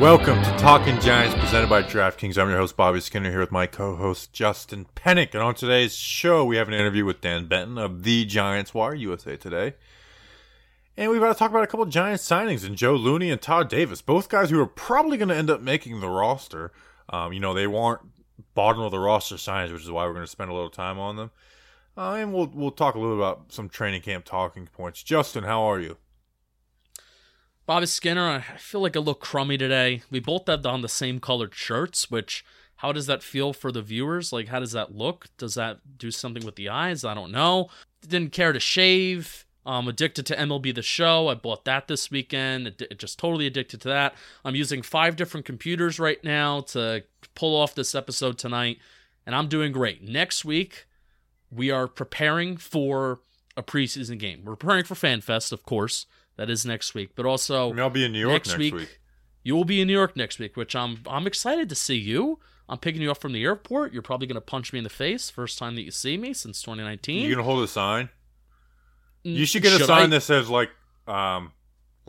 Welcome to Talking Giants presented by DraftKings. I'm your host, Bobby Skinner, here with my co host, Justin Pennick. And on today's show, we have an interview with Dan Benton of The Giants Wire USA Today. And we've got to talk about a couple Giants signings and Joe Looney and Todd Davis, both guys who are probably going to end up making the roster. Um, you know, they weren't bottom of the roster signings, which is why we're going to spend a little time on them. Uh, and we'll we'll talk a little about some training camp talking points. Justin, how are you? Bobby Skinner, I feel like a little crummy today. We both have on the same colored shirts, which how does that feel for the viewers? Like, how does that look? Does that do something with the eyes? I don't know. Didn't care to shave. I'm addicted to MLB The Show. I bought that this weekend. It, just totally addicted to that. I'm using five different computers right now to pull off this episode tonight, and I'm doing great. Next week, we are preparing for a preseason game. We're preparing for FanFest, of course. That is next week. But also, I mean, I'll be in New York next, next week, week. You will be in New York next week, which I'm I'm excited to see you. I'm picking you up from the airport. You're probably gonna punch me in the face first time that you see me since 2019. You gonna hold a sign? You should get should a sign I? that says like um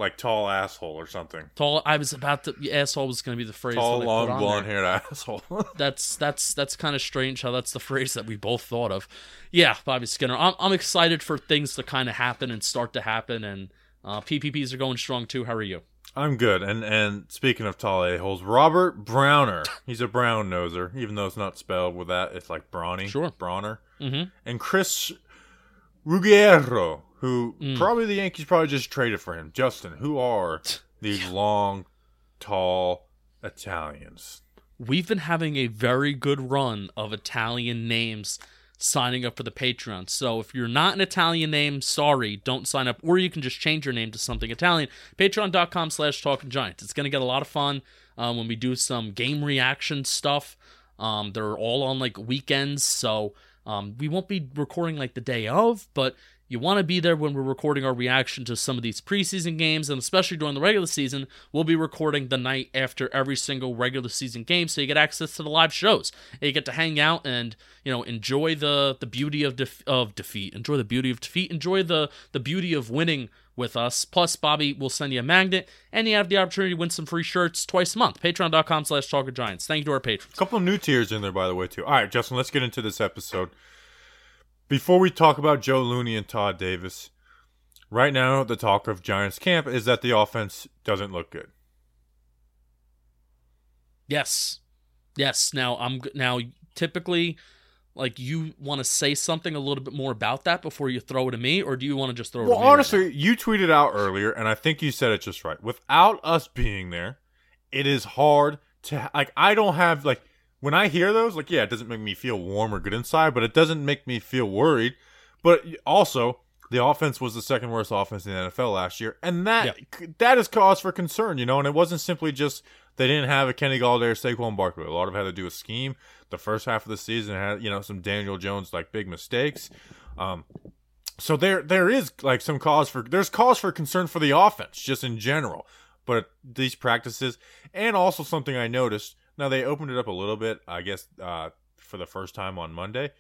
like tall asshole or something. Tall. I was about to. Asshole was going to be the phrase. Tall, long, blonde haired asshole. that's that's that's kind of strange how that's the phrase that we both thought of. Yeah, Bobby Skinner. I'm I'm excited for things to kind of happen and start to happen, and uh, PPPs are going strong too. How are you? I'm good. And and speaking of tall a-holes, Robert Browner. He's a brown noser, even though it's not spelled with that. It's like Brawny. Sure. Brawner. Mm-hmm. And Chris Ruggiero, who mm. probably the Yankees probably just traded for him. Justin, who are these long, tall Italians? We've been having a very good run of Italian names signing up for the Patreon. So if you're not an Italian name, sorry, don't sign up. Or you can just change your name to something Italian. Patreon.com slash Talking Giants. It's going to get a lot of fun um, when we do some game reaction stuff. Um, they're all on like weekends, so um, we won't be recording like the day of, but you want to be there when we're recording our reaction to some of these preseason games, and especially during the regular season, we'll be recording the night after every single regular season game, so you get access to the live shows. And you get to hang out and you know enjoy the the beauty of def- of defeat, enjoy the beauty of defeat, enjoy the the beauty of winning with us. Plus, Bobby will send you a magnet, and you have the opportunity to win some free shirts twice a month. Patreon.com slash Talking Giants. Thank you to our patrons. A couple new tiers in there, by the way, too. All right, Justin, let's get into this episode. Before we talk about Joe Looney and Todd Davis, right now the talk of Giants camp is that the offense doesn't look good. Yes. Yes. Now I'm now typically like you want to say something a little bit more about that before you throw it to me or do you want to just throw it well, honestly, right you tweeted out earlier and I think you said it just right. Without us being there, it is hard to like I don't have like when I hear those, like, yeah, it doesn't make me feel warm or good inside, but it doesn't make me feel worried. But also, the offense was the second worst offense in the NFL last year, and that yeah. that is cause for concern, you know. And it wasn't simply just they didn't have a Kenny Golladay or Saquon Barkley. A lot of it had to do with scheme. The first half of the season had you know some Daniel Jones like big mistakes. Um, so there there is like some cause for there's cause for concern for the offense just in general. But these practices and also something I noticed now they opened it up a little bit, I guess, uh, for the first time on Monday,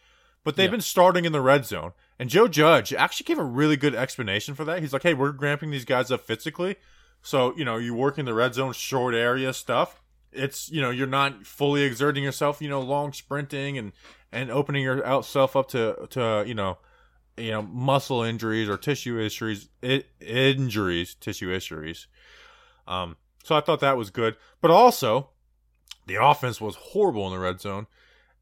but they've yeah. been starting in the red zone. And Joe Judge actually gave a really good explanation for that. He's like, "Hey, we're ramping these guys up physically, so you know you work in the red zone, short area stuff. It's you know you're not fully exerting yourself, you know, long sprinting and and opening yourself up to to you know." You know, muscle injuries or tissue injuries, it, injuries, tissue injuries. Um, so I thought that was good. But also, the offense was horrible in the red zone,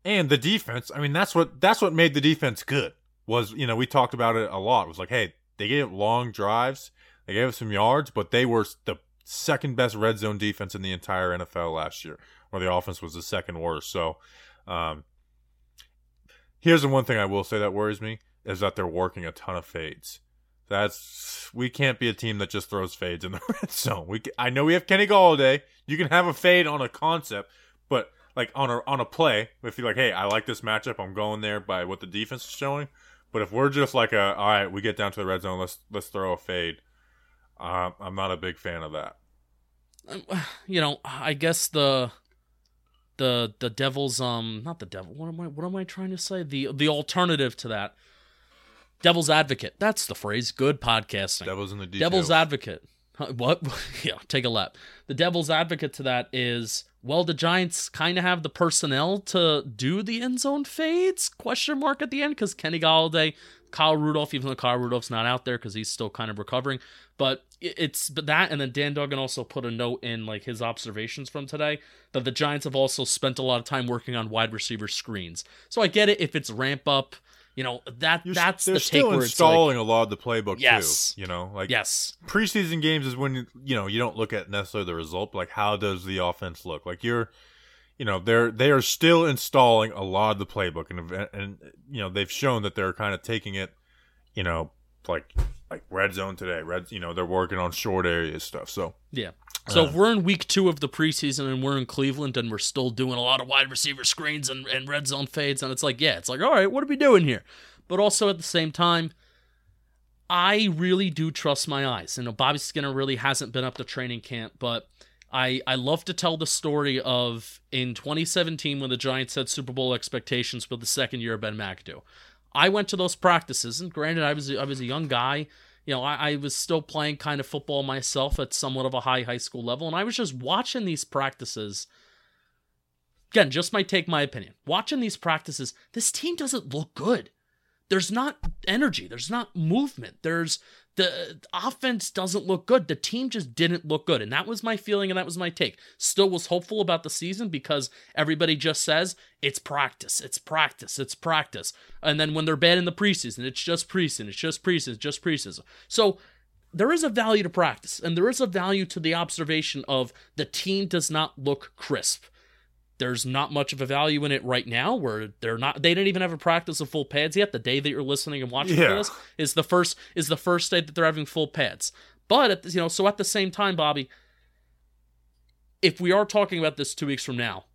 and the defense. I mean, that's what that's what made the defense good. Was you know we talked about it a lot. It was like, hey, they gave long drives, they gave us some yards, but they were the second best red zone defense in the entire NFL last year, where the offense was the second worst. So, um, here's the one thing I will say that worries me is that they're working a ton of fades. That's we can't be a team that just throws fades in the red zone. We I know we have Kenny Golladay. You can have a fade on a concept, but like on a on a play, if you're like, hey, I like this matchup, I'm going there by what the defense is showing. But if we're just like a, all right, we get down to the red zone, let's let's throw a fade. Uh, I'm not a big fan of that. Um, you know, I guess the the the devil's um not the devil. What am I what am I trying to say? The the alternative to that Devil's advocate. That's the phrase. Good podcasting. Devil's in the details. Devil's advocate. Huh, What? yeah, take a lap. The devil's advocate to that is, well, the Giants kind of have the personnel to do the end zone fades? Question mark at the end because Kenny Golladay, Kyle Rudolph, even though Kyle Rudolph's not out there because he's still kind of recovering, but it's but that and then Dan Duggan also put a note in like his observations from today that the Giants have also spent a lot of time working on wide receiver screens. So I get it if it's ramp up, you know that You're, that's they're the take still it's like, installing a lot of the playbook Yes. too. You know, like yes, preseason games is when you know you don't look at necessarily the result, but like how does the offense look? Like you're, you know, they're they are still installing a lot of the playbook, and and you know they've shown that they're kind of taking it, you know, like like red zone today, red. You know, they're working on short area stuff. So Yeah. So Uh. if we're in week two of the preseason and we're in Cleveland and we're still doing a lot of wide receiver screens and, and red zone fades, and it's like, yeah, it's like, all right, what are we doing here? But also at the same time, I really do trust my eyes. You know, Bobby Skinner really hasn't been up to training camp, but I I love to tell the story of in 2017 when the Giants had Super Bowl expectations with the second year of Ben McAdoo. I went to those practices, and granted, I was I was a young guy. You know, I, I was still playing kind of football myself at somewhat of a high high school level, and I was just watching these practices. Again, just my take, my opinion. Watching these practices, this team doesn't look good. There's not energy. There's not movement. There's the offense doesn't look good. The team just didn't look good. And that was my feeling and that was my take. Still was hopeful about the season because everybody just says it's practice, it's practice, it's practice. And then when they're bad in the preseason, it's just preseason, it's just preseason, it's just preseason. So there is a value to practice and there is a value to the observation of the team does not look crisp there's not much of a value in it right now where they're not they didn't even have a practice of full pads yet the day that you're listening and watching Yeah. this is the first is the first day that they're having full pads but at the, you know so at the same time bobby if we are talking about this two weeks from now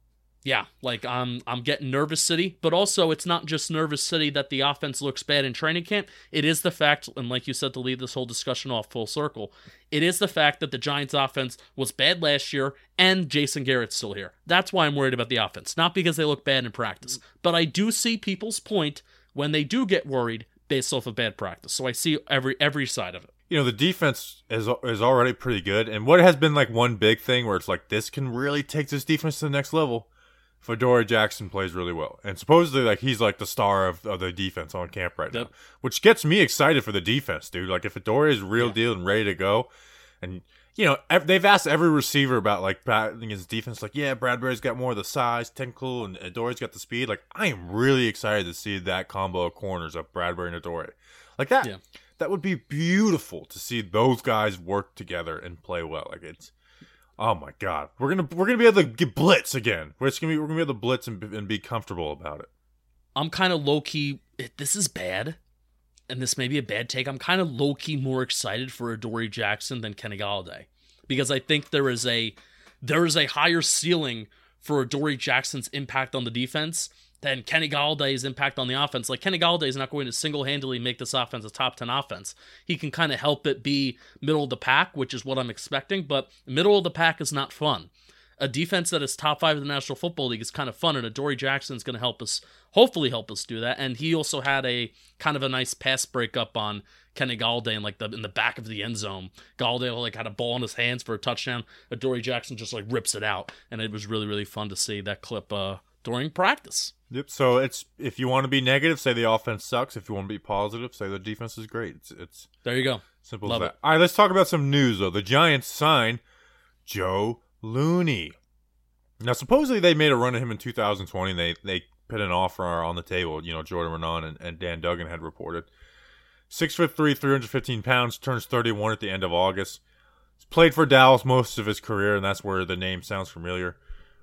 yeah like i'm i'm getting nervous city but also it's not just nervous city that the offense looks bad in training camp. It is the fact and like you said to lead this whole discussion off full circle it is the fact that the giants offense was bad last year and jason garrett's still here. That's why i'm worried about the offense. Not because they look bad in practice but i do see people's point when they do get worried based off of bad practice. So i see every every side of it. You know the defense is is already pretty good, and what has been like one big thing where it's like this can really take this defense to the next level. Adoree Jackson plays really well, and supposedly like he's like the star of, of the defense on camp right Yep. now, which gets me excited for the defense, dude. Like if Fedora is real deal and ready to go, and you know ev- they've asked every receiver about like batting his defense, like yeah, Bradberry's got more of the size, technical, and Adoree's got the speed. Like I am really excited to see that combo of corners of Bradberry and Adoree, like that. Yeah. That would be beautiful to see those guys work together and play well. Like it's, oh my god, we're gonna we're gonna be able to get blitz again. We're just gonna be we're gonna be able to blitz and, be- and be comfortable about it. I'm kind of low key. This is bad, and this may be a bad take. I'm kind of low key more excited for Adoree Jackson than Kenny Golladay because I think there is a there is a higher ceiling for Adoree Jackson's impact on the defense than Kenny Golladay's impact on the offense. Like Kenny Golladay is not going to single handedly make this offense a top ten offense. He can kind of help it be middle of the pack, which is what I'm expecting. But middle of the pack is not fun a defense that is top five of the National Football League is kind of fun, and Adoree Jackson is going to help us, hopefully help us do that. And he also had a kind of a nice pass breakup on Kenny Golladay in like the in the back of the end zone. Golladay like had a ball in his hands for a touchdown. Adoree Jackson just like rips it out, and it was really really fun to see that clip uh, during practice. Yep. So it's if you want to be negative, say the offense sucks. If you want to be positive, say the defense is great. It's it's There you go. simple Love as that. it. All right, let's talk about some news though. The Giants sign Joe Looney. Now, supposedly they made a run at him in 2020. And they they put an offer on the table. You know, Jordan Raanan and, and Dan Duggan had reported. Six foot three, 315 pounds, turns 31 at the end of August. He's played for Dallas most of his career, and that's where the name sounds familiar.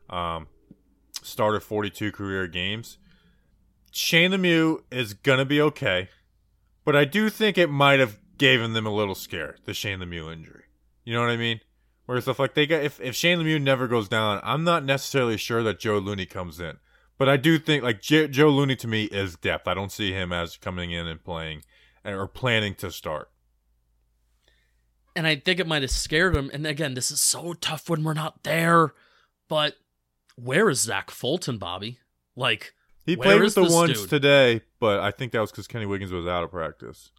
Um, started 42 career games. Shane Lemieux is gonna be okay, but I do think it might have given them a little scare the Shane Lemieux injury. You know what I mean? Where stuff like they got if if Shane Lemieux never goes down, I'm not necessarily sure that Joe Looney comes in, but I do think like J- Joe Looney to me is depth. I don't see him as coming in and playing or planning to start. and I think it might have scared him. And again, this is so tough when we're not there. But where is Zach Fulton, Bobby? Like, He played with the ones dude? today, but I think that was because Kenny Wiggins was out of practice.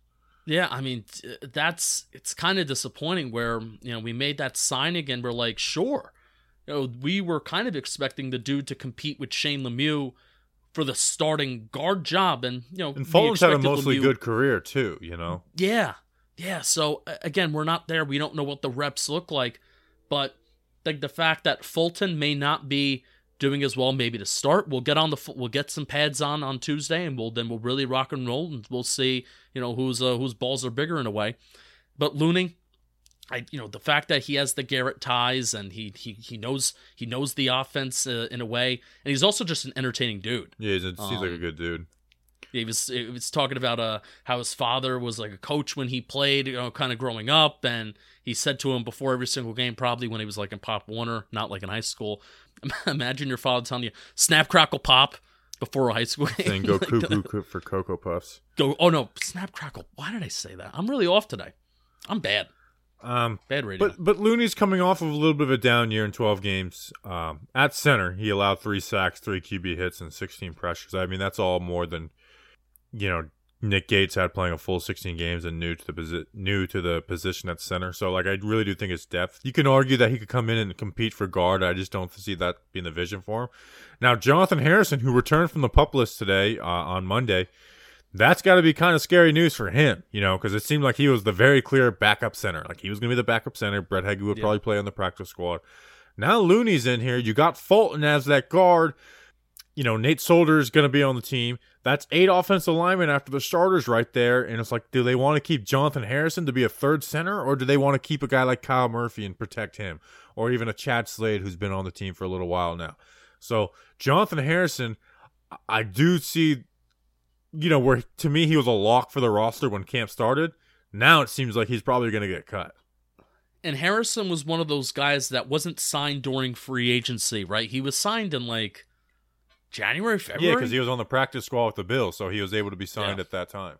Yeah, I mean uh, that's it's kind of disappointing where you know we made that sign again. we're like, sure, you know we were kind of expecting the dude to compete with Shane Lemieux for the starting guard job, and you know And Fulton's had a mostly Lemieux- good career too. You know, Yeah, yeah. So again, we're not there. We don't know what the reps look like, but like the fact that Fulton may not be doing as well maybe to start. We'll get on the we'll get some pads on on tuesday and we'll then we'll really rock and roll and we'll see you know whose uh, whose balls are bigger in a way. But looney I, you know the fact that he has the Garrett ties and he he he knows he knows the offense uh, in a way. And he's also just an entertaining dude. Yeah, he's, seems like a Um, good dude. He was he was talking about uh how his father was like a coach when he played, you know, kind of growing up, and he said to him before every single game, probably when he was like in Pop Warner, not like in high school. Imagine your father telling you "snap, crackle, pop" before a high school game. Then go Like, cuckoo for cocoa puffs. Go. Oh no, snap, crackle. Why did I say that? I'm really off today. I'm bad. Um, Bad radio. But but Looney's coming off of a little bit of a down year in 12 games. Um, at center, he allowed three sacks, three QB hits, and 16 pressures. I mean, that's all more than you know Nick Gates had playing a full 16 games and new to the posi- new to the position at center. So like, I really do think it's depth. You can argue that he could come in and compete for guard. I just don't see that being the vision for him. Now, Jonathan Harrison, who returned from the pup list today uh, on Monday. That's got to be kind of scary news for him, you know, because it seemed like he was the very clear backup center. Like he was going to be the backup center. Brett Heggie would Yeah. probably play on the practice squad. Now Looney's in here. You got Fulton as that guard. You know, Nate Solder is going to be on the team. That's eight offensive linemen after the starters right there. And it's like, do they want to keep Jonathan Harrison to be a third center, or do they want to keep a guy like Kyle Murphy and protect him, or even a Chad Slade who's been on the team for a little while now? So Jonathan Harrison, I- do see you know, where to me he was a lock for the roster when camp started. Now it seems like he's probably going to get cut. and Harrison was one of those guys that wasn't signed during free agency, right? He was signed in like January, February. Yeah, because he was on the practice squad with the Bills, so he was able to be signed Yeah. at that time.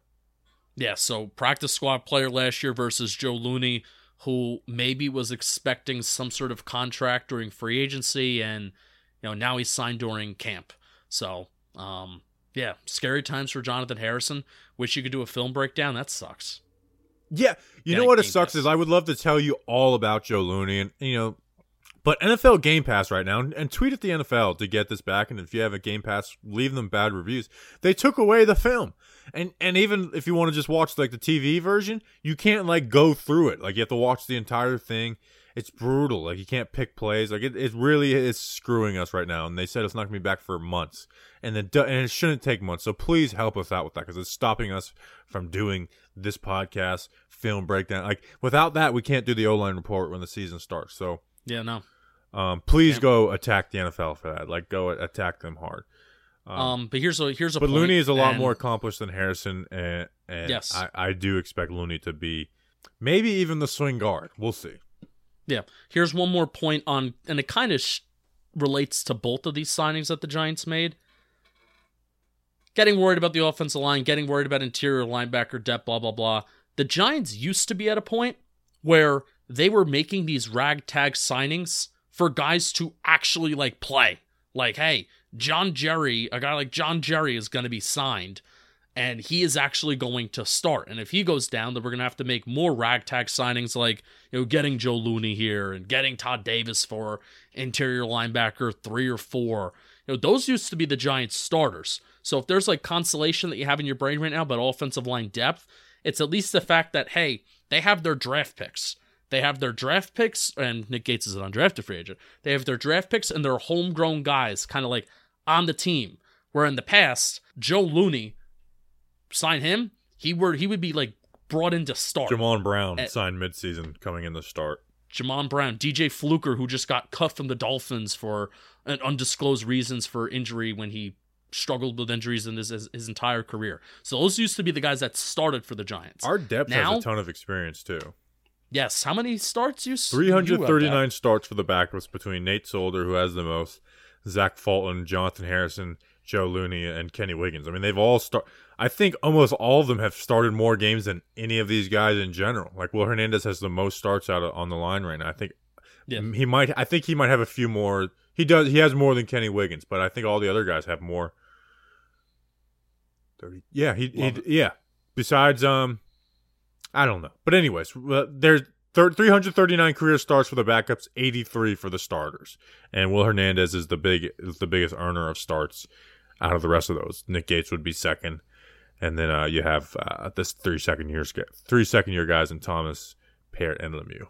Yeah, so practice squad player last year versus Joe Looney, who maybe was expecting some sort of contract during free agency, and you know now he's signed during camp. So, um, yeah, scary times for Jonathan Harrison. Wish you could do a film breakdown. That sucks. Yeah, you Yeah, know what it sucks is I would love to tell you all about Joe Looney and you know, but NFL Game Pass right now and tweet at the NFL to get this back. And if you have a Game Pass, leave them bad reviews. They took away the film, and and even if you want to just watch like the TV version, you can't like go through it. Like you have to watch the entire thing. It's brutal. Like you can't pick plays. Like it, it really is screwing us right now. And they said it's not gonna be back for months, and then and it shouldn't take months. So please help us out with that because it's stopping us from doing this podcast film breakdown. Like without that, we can't do the O line report when the season starts. So Yeah, no. Um, please Yeah. go attack the NFL for that. Like go attack them hard. Um, but here's a here's a But point, Looney is a lot and- more accomplished than Harrison, and, and Yes. I, I do expect Looney to be maybe even the swing guard. We'll see. Yeah. Here's one more point on, and it kind of sh- relates to both of these signings that the Giants made. Getting worried about the offensive line, getting worried about interior linebacker depth, blah, blah, blah. The Giants used to be at a point where they were making these ragtag signings for guys to actually like play. Like, hey, John Jerry, a guy like John Jerry is going to be signed and he is actually going to start. And if he goes down, then we're going to have to make more ragtag signings like, you know, getting Joe Looney here and getting Todd Davis for interior linebacker three or four. You know, those used to be the Giants starters. So if there's like consolation that you have in your brain right now about offensive line depth, it's at least the fact that, hey, they have their draft picks. They have their draft picks, and Nick Gates is an undrafted free agent. They have their draft picks and their homegrown guys kind of like on the team. Where in the past, Joe Looney, sign him, he were he would be like brought in to start. Jamon Brown Eh. signed midseason coming in the start. Jamon Brown, DJ Fluker, who just got cut from the Dolphins for an undisclosed reasons for injury when he struggled with injuries in his, his his entire career. So those used to be the guys that started for the Giants. Our depth Now- has a ton of experience too. Yes, how many starts you? Three hundred thirty-nine starts for the backups between Nate Solder, who has the most, Zach Fulton, Jonathan Harrison, Joe Looney, and Kenny Wiggins. I mean, they've all start. I think almost all of them have started more games than any of these guys in general. Like Will Hernandez has the most starts out on the line right now. I think Yeah. he might. I think he might have a few more. He does. He has more than Kenny Wiggins, but I think all the other guys have more. Thirty. Yeah. He. he yeah. Besides, um, I don't know. But anyways, uh, there's 339 career starts for the backups, 83 for the starters, and Will Hernandez is the big is the biggest earner of starts out of the rest of those. Nick Gates would be second, and then uh, you have uh, this three second years three second year guys in Thomas, Peart, and Lemieux.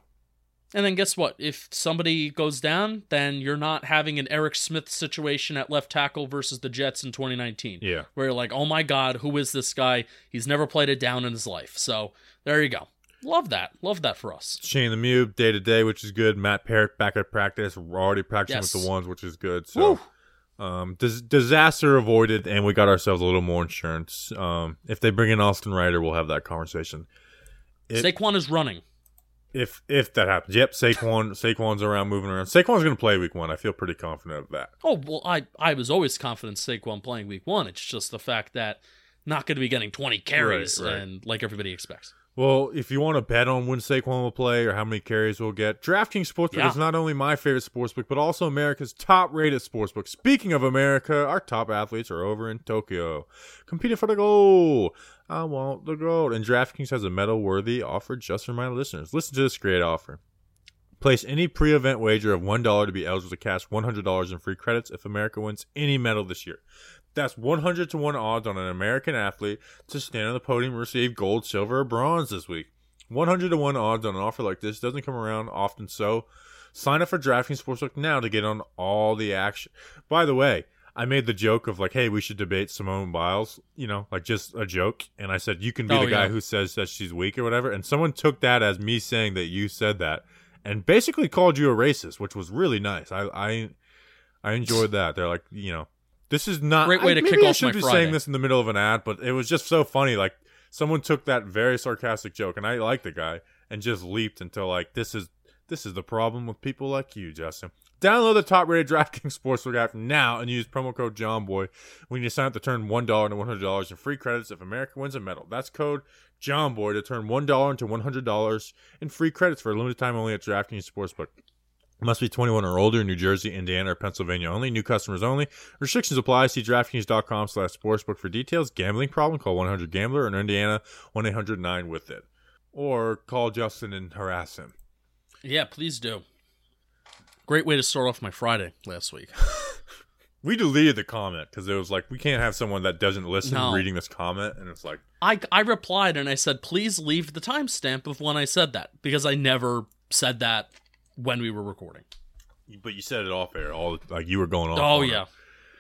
And then guess what? If somebody goes down, then you're not having an Eric Smith situation at left tackle versus the Jets in 2019. Yeah. Where you're like, oh my God, who is this guy? He's never played it down in his life. So there you go. Love that. Love that for us. Shane the Lemieux, day to day, which is good. Matt Peart back at practice. We're already practicing Yes. with the ones, which is good. So um, dis- disaster avoided, and we got ourselves a little more insurance. Um, if they bring in Austin Reiter, we'll have that conversation. It- Saquon is running. If if that happens, yep. Saquon Saquon's around, moving around. Saquon's going to play week one. I feel pretty confident of that. Oh well, I I was always confident Saquon playing week one. It's just the fact that not going to be getting 20 carries Right, right. and like everybody expects. Well, if you want to bet on when Saquon will play or how many carries we'll get, DraftKings Sportsbook Yeah. is not only my favorite sportsbook, but also America's top-rated sportsbook. Speaking of America, our top athletes are over in Tokyo, competing for the gold. I want the gold, and DraftKings has a medal-worthy offer just for my listeners. Listen to this great offer. Place any pre-event wager of $1 to be eligible to cash $100 in free credits if America wins any medal this year. That's 100 to 1 odds on an American athlete to stand on the podium and receive gold, silver, or bronze this week. 100 to 1 odds on an offer like this doesn't come around often, so sign up for DraftKings Sportsbook now to get on all the action. By the way, I made the joke of like, hey, we should debate Simone Biles, you know, like just a joke. And I said, you can be Oh, the guy yeah. who says that she's weak or whatever. And someone took that as me saying that you said that and basically called you a racist, which was really nice. I, I, I enjoyed that. They're like, you know, this is not a Great way I- to kick I off should be Friday. saying this in the middle of an ad, but it was just so funny. Like someone took that very sarcastic joke, and I like the guy, and just leaped into like this is this is the problem with people like you, Justin. Download the top-rated DraftKings Sportsbook app now and use promo code JohnBoy when you sign up to turn one dollar into one hundred dollars in free credits if America wins a medal. That's code JohnBoy to turn one dollar into one hundred dollars in free credits for a limited time only at DraftKings Sportsbook. Must be 21 or older New Jersey, Indiana, or Pennsylvania only. New customers only. Restrictions apply. See DraftKings.com slash sportsbook for details. Gambling problem? Call 1-800-GAMBLER or in Indiana, 1-800-9-WITH-IT. Or call Justin and harass him. Yeah, please do. Great way to start off my Friday last week. We deleted the comment because it was like, we can't have someone that doesn't listen No. reading this comment. And it's like, I I replied and I said, please leave the timestamp of when I said that because I never said that when we were recording. but you said it off air. All like you were going off. Oh on yeah,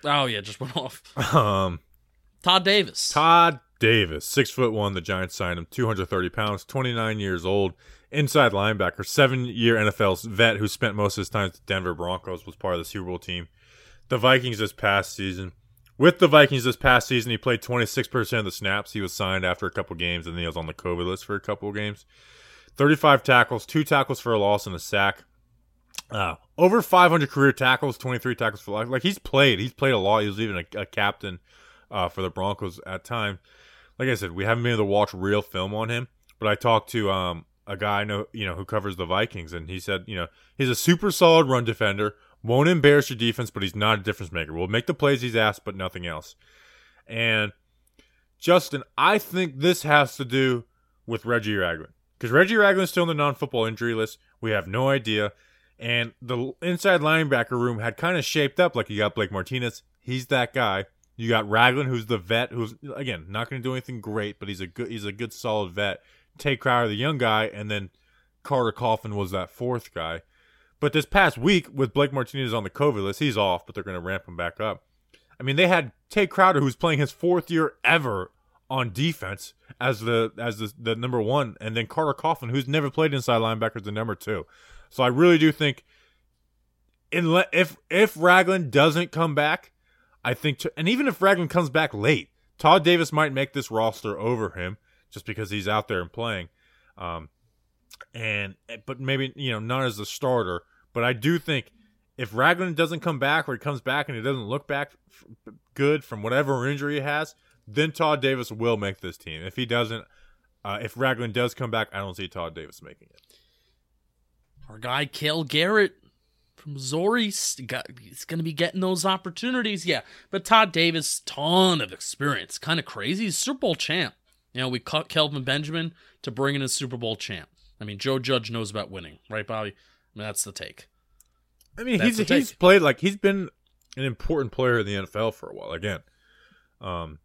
oh yeah, just went off. Um, Todd Davis. Todd Davis, six foot one. The Giants signed him, 230 pounds, 29 years old, inside linebacker, seven year NFL vet who spent most of his time with the Denver Broncos, was part of the Super Bowl team. The Vikings this past season. With the Vikings this past season, he played 26% of the snaps. He was signed after a couple games, and then he was on the COVID list for a couple games. 35 tackles, two tackles for a loss and a sack. Uh, over 500 career tackles, 23 tackles for life. Like he's played, he's played a lot. He was even a, a captain uh, for the Broncos at time. Like I said, we haven't been able to watch real film on him, but I talked to um, a guy I know, you know, who covers the Vikings, and he said, you know, he's a super solid run defender, won't embarrass your defense, but he's not a difference maker. Will make the plays he's asked, but nothing else. And Justin, I think this has to do with Reggie Ragland because Reggie Ragland's still in the non-football injury list. We have no idea. And the inside linebacker room had kind of shaped up like you got Blake Martinez. He's that guy. You got Ragland, who's the vet, who's again not going to do anything great, but he's a good, he's a good solid vet. Tae Crowder, the young guy, and then Carter Coughlin was that fourth guy. But this past week, with Blake Martinez on the COVID list, he's off, but they're going to ramp him back up. I mean, they had Tae Crowder, who's playing his fourth year ever on defense as the as the, the number one, and then Carter Coughlin, who's never played inside linebacker, as the number two. So I really do think, in if if Ragland doesn't come back, I think, to, and even if Ragland comes back late, Todd Davis might make this roster over him just because he's out there and playing. Um, and but maybe you know not as a starter. But I do think if Ragland doesn't come back or he comes back and he doesn't look back good from whatever injury he has, then Todd Davis will make this team. If he doesn't, uh, if Ragland does come back, I don't see Todd Davis making it. Our guy Cale Garrett from Missouri he's going to be getting those opportunities. Yeah, but Todd Davis, ton of experience, kind of crazy. He's Super Bowl champ. You know, we cut Kelvin Benjamin to bring in a Super Bowl champ. I mean, Joe Judge knows about winning, right, Bobby? I mean, that's the take. I mean, That's he's he's played like he's been an important player in the NFL for a while. Again, um,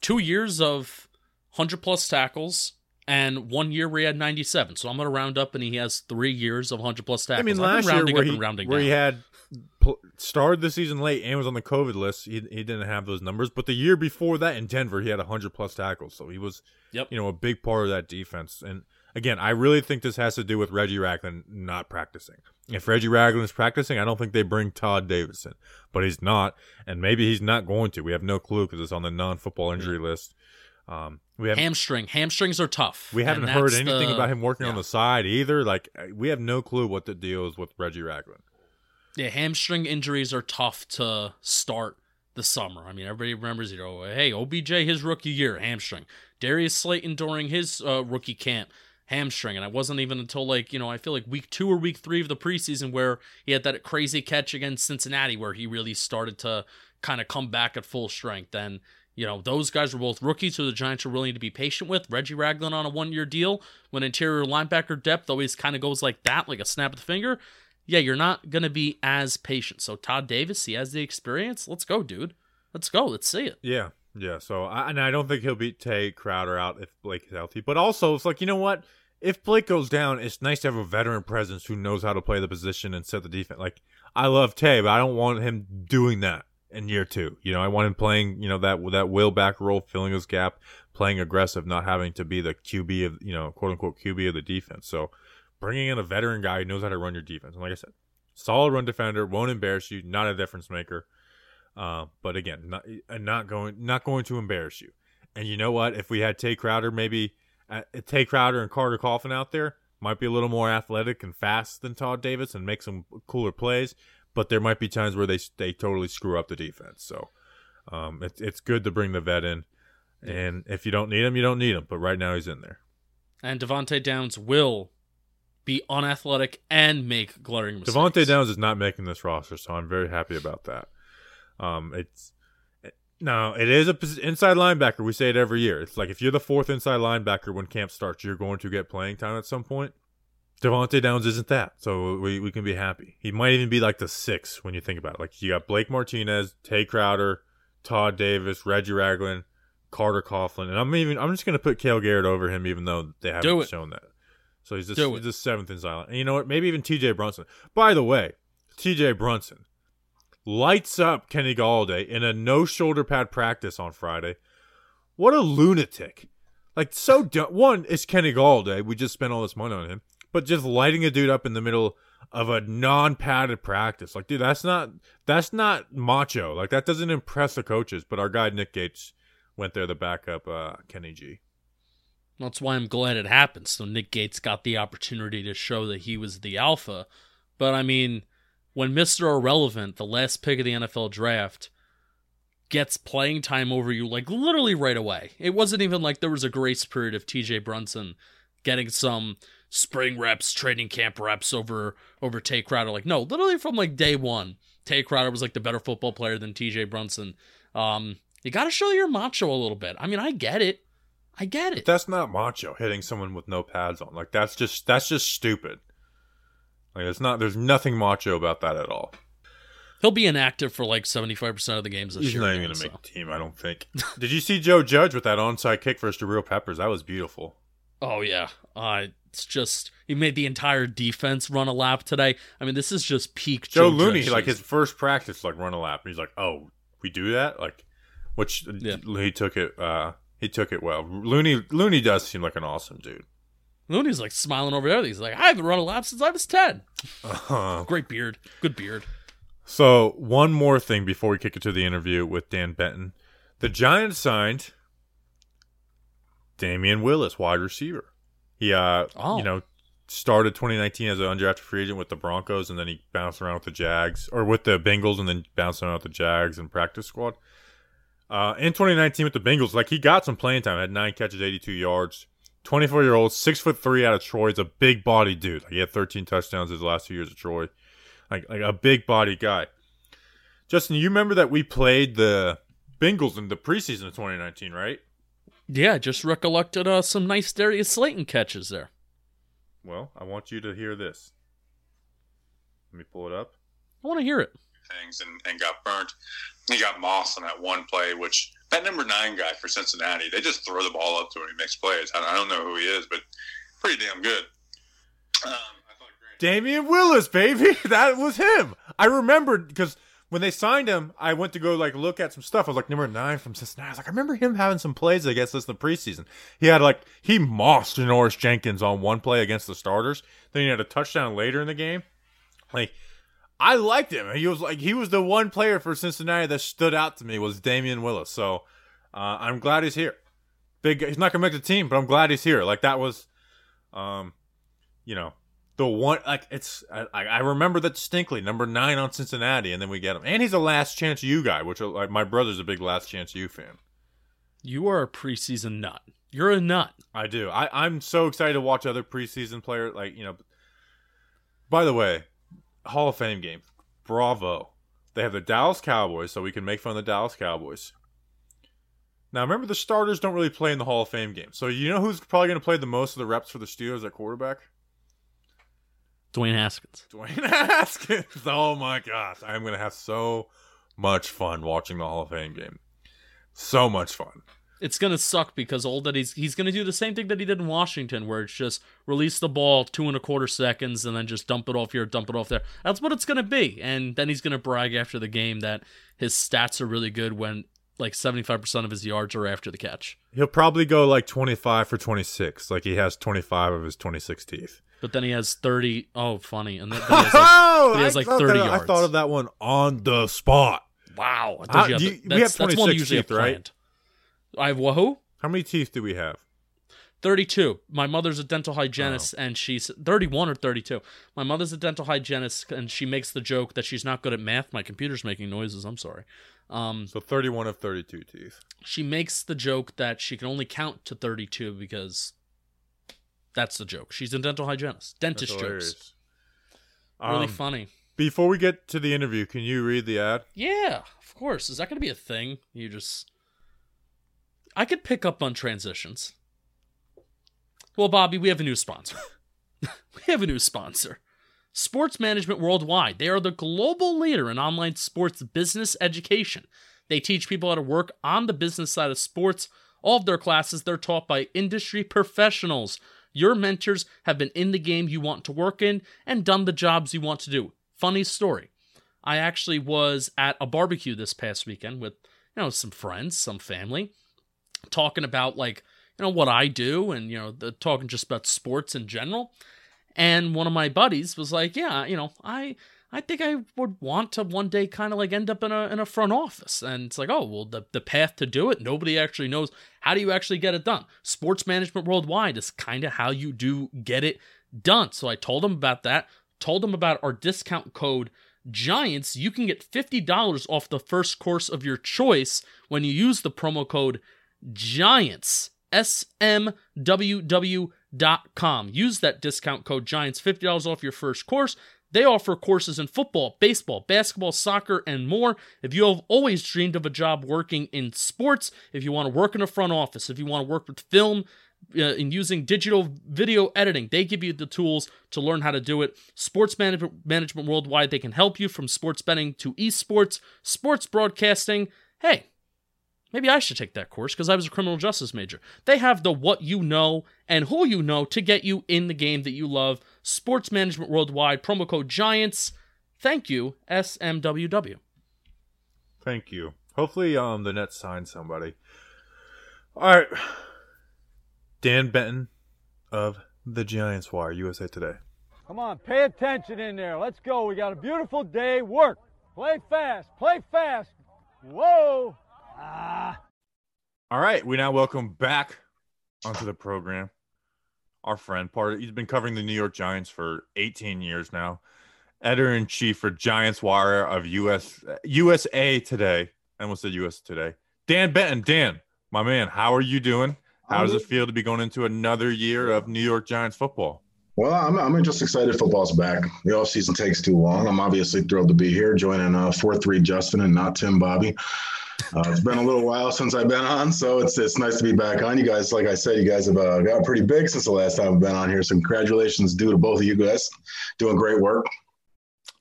Two years of 100 plus tackles and one year where he had 97. So I'm going to round up and he has three years of 100 plus tackles. I mean, last year where he where he had started the season late and was on the COVID list, he he didn't have those numbers. But the year before that in Denver, he had hundred plus tackles, so he was Yep. you know a big part of that defense. And again, I really think this has to do with Reggie Ragland not practicing. If Reggie Ragland is practicing, I don't think they bring Todd Davidson, but he's not, and maybe he's not going to. We have no clue because it's on the non-football injury list. Um, we have Hamstring. Hamstrings are tough. we haven't heard anything the- about him working on the side either. Like uh, we have no clue what the deal is with Reggie Ragland. Yeah, hamstring injuries are tough to start the summer. I mean, everybody remembers, you know, hey, OBJ his rookie year, hamstring. Darius Slayton during his uh, rookie camp, hamstring. And it wasn't even until like, you know, I feel like week two or week three of the preseason where he had that crazy catch against Cincinnati where he really started to kind of come back at full strength. And, you know, those guys were both rookies who the Giants are willing to be patient with. Reggie Ragland on a one year deal when interior linebacker depth always kind of goes like that, like a snap of the finger yeah, you're not going to be as patient. So Todd Davis, he has the experience. Let's go, dude. Let's go. Let's see it. Yeah, yeah. So, I, and I don't think he'll beat Tae Crowder out if Blake is healthy. But also, it's like you know what? If Blake goes down, it's nice to have a veteran presence who knows how to play the position and set the defense. Like I love Tae, but I don't want him doing that in year two. You know, I want him playing, you know, that that will back role, filling his gap, playing aggressive, not having to be the QB of, you know, quote unquote QB of the defense. So, bringing in a veteran guy who knows how to run your defense, and like I said, solid run defender, won't embarrass you, not a difference maker. Uh, but again, not uh, not going not going to embarrass you. And you know what? If we had Tae Crowder, maybe uh, Tae Crowder and Carter Coughlin out there, might be a little more athletic and fast than Todd Davis and make some cooler plays. But there might be times where they they totally screw up the defense. So um, it's it's good to bring the vet in. And if you don't need him, you don't need him. But right now he's in there. And Devante Downs will be unathletic and make glaring mistakes. Devante Downs is not making this roster, so I'm very happy about that. Um, it's no, it is a inside linebacker. We say it every year. It's like if you're the fourth inside linebacker when camp starts, you're going to get playing time at some point. Devante Downs isn't that, so we, we can be happy. He might even be like the six when you think about it. Like you got Blake Martinez, Tae Crowder, Todd Davis, Reggie Ragland, Carter Coughlin, and I'm even I'm just gonna put Cale Garrett over him, even though they haven't shown that. So he's just he's the seventh inside. And you know what? Maybe even T.J. Brunson. By the way, T.J. Brunson lights up Kenny Golladay in a no shoulder pad practice on Friday. What a lunatic! Like so dumb. One is Kenny Golladay. We just spent all this money on him, but just lighting a dude up in the middle of a non-padded practice, like dude, that's not that's not macho. Like that doesn't impress the coaches. But our guy Nick Gates went there to back up uh, Kenny G. That's why I'm glad it happened. So Nick Gates got the opportunity to show that he was the alpha. But I mean, when Mr. Irrelevant, the last pick of the NFL draft, gets playing time over you like literally right away. It wasn't even like there was a grace period of TJ Brunson getting some spring reps, training camp reps over over Tae Crowder. Like, no, literally from like day one, Tae Crowder was like the better football player than TJ Brunson. Um, you gotta show your macho a little bit. I mean, I get it. I get it. That's not macho hitting someone with no pads on. Like that's just that's just stupid. Like it's not. There's nothing macho about that at all. He'll be inactive for like 75% of the games this He's year. He's not even gonna make so. the team. I don't think. Did you see Joe Judge with that onside kick versus Real Peppers? That was beautiful. Oh, yeah. Uh, it's just, he made the entire defense run a lap today. I mean, this is just peak Joe, Joe, Looney, Judge like his first practice, like run a lap, and he's like, "Oh, we do that?" Like, which Yeah. he took it. uh He took it well. Looney, Looney does seem like an awesome dude. Looney's like smiling over there. He's like, I haven't run a lap since I was 10. Uh, Great beard. Good beard. So one more thing before we kick it to the interview with Dan Benton, the Giants signed Damion Willis, wide receiver. He, uh, Oh. you know, started 2019 as an undrafted free agent with the Broncos, and then he bounced around with the Jags or with the Bengals, and then bounced around with the Jags and practice squad. Uh, in 2019 with the Bengals, like he got some playing time, had nine catches, 82 yards. 24 year old, six foot three out of Troy. He's a big body dude. Like he had 13 touchdowns his last two years at Troy. Like like a big body guy. Justin, you remember that we played the Bengals in the preseason of 2019, right? Yeah, just recollected uh, some nice Darius Slayton catches there. Well, I want you to hear this. Let me pull it up. I want to hear it. Things and, and got burnt. He got Moss on that one play, which that number nine guy for Cincinnati, they just throw the ball up to him he makes plays. I, I don't know who he is, but pretty damn good. Um, Damion Willis, baby, that was him. I remembered because when they signed him, I went to go like look at some stuff. I was like number nine from Cincinnati. I was like, I remember him having some plays against us in the preseason. He had like he mossed Janoris Jenkins on one play against the starters. Then he had a touchdown later in the game. Like I liked him. He was like he was the one player for Cincinnati that stood out to me was Damion Willis. So uh, I'm glad he's here. Big. He's not gonna make the team, but I'm glad he's here. Like that was, um, you know, the one like it's I, I remember that distinctly. Number nine on Cincinnati, and then we get him, and he's a last chance you guy, which like my brother's a big last chance you fan. You are a preseason nut. You're a nut. I do. I I'm so excited to watch other preseason players. Like you know. By the way, Hall of Fame game. Bravo. They have the Dallas Cowboys, so we can make fun of the Dallas Cowboys. Now, remember, the starters don't really play in the Hall of Fame game. So, you know who's probably going to play the most of the reps for the Steelers at quarterback? Dwayne Haskins. Dwayne Haskins. Oh my gosh. I'm going to have so much fun watching the Hall of Fame game. So much fun. It's gonna suck because all that he's he's gonna do the same thing that he did in Washington, where it's just release the ball two and a quarter seconds and then just dump it off here, dump it off there. That's what it's gonna be, and then he's gonna brag after the game that his stats are really good when like 75% of his yards are after the catch. He'll probably go like 25 for 26, like he has 25 of his 26 teeth. But then he has 30. Oh, funny. And then, then he has like, Oh, he has like 30 that- yards. I thought of that one on the spot. wow. I you had do we have that's 26 usually teeth, right? I have wahoo? How many teeth do we have? 32. My mother's a dental hygienist Oh. and she's 31 or 32. My mother's a dental hygienist and she makes the joke that she's not good at math. My computer's making noises. I'm sorry. Um, So 31 of 32 teeth. she makes the joke that she can only count to 32 because that's the joke. She's a dental hygienist. Dentist jokes. Really Um, funny. Before we get to the interview, can you read the ad? Yeah, of course. Is that going to be a thing? You just. I could pick up on transitions. Well, Bobby, we have a new sponsor. we have a new sponsor. Sports Management Worldwide. They are the global leader in online sports business education. They teach people how to work on the business side of sports. All of their classes, they're taught by industry professionals. Your mentors have been in the game you want to work in and done the jobs you want to do. Funny story. I actually was at a barbecue this past weekend with, you know, some friends, some family, talking about like, you know, what I do and, you know, the, talking just about sports in general. And one of my buddies was like, "Yeah, you know, I I think I would want to one day kind of like end up in a in a front office." And it's like, "Oh, well, the the path to do it, nobody actually knows. How do you actually get it done? Sports management worldwide is kind of how you do get it done." So I told him about that. Told him about our discount code Giants. You can get fifty dollars off the first course of your choice when you use the promo code Giants. smww.com. Use that discount code Giants, $50 off your first course. They offer courses in football, baseball, basketball, soccer, and more. If you have always dreamed of a job working in sports, if you want to work in a front office, if you want to work with film, uh, in using digital video editing, they give you the tools to learn how to do it. Sports management, management worldwide, they can help you from sports betting to esports, sports broadcasting. Hey, Maybe I should take that course because I was a criminal justice major. They have the what you know and who you know to get you in the game that you love. Sports Management Worldwide, promo code Giants. Thank you, SMWW. Thank you. Hopefully, um, the Nets sign somebody. All right, Dan Benton of the Giants Wire, USA Today. Come on, pay attention in there. Let's go. We got a beautiful day. Work. Play fast. Play fast. Whoa. Ah. All right, we now welcome back onto the program our friend. Part of, he's been covering the New York Giants for 18 years now. Editor in chief for Giants Wire of US USA Today. I almost said US Today. Dan Benton, Dan, my man, how are you doing? How does it feel to be going into another year of New York Giants football? Well, I'm, I'm just excited football's back. The offseason takes too long. I'm obviously thrilled to be here joining uh, 4 3 Justin and not Tim Bobby. Uh, it's been a little while since I've been on, so it's it's nice to be back on. You guys, like I said, you guys have uh, got pretty big since the last time I've been on here. So congratulations due to both of you guys, doing great work.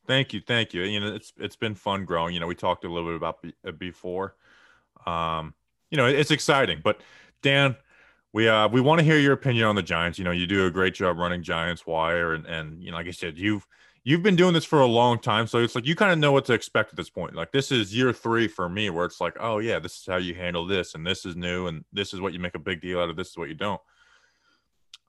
Thank you, thank you. You know, it's it's been fun growing. You know, we talked a little bit about uh, before. Um, you know, it's exciting. But Dan, we uh we want to hear your opinion on the Giants. You know, you do a great job running Giants Wire, and and you know, like I said, you've you've been doing this for a long time, so it's like you kind of know what to expect at this point. Like this is year three for me, where it's like, oh yeah, this is how you handle this, and this is new, and this is what you make a big deal out of. This is what you don't.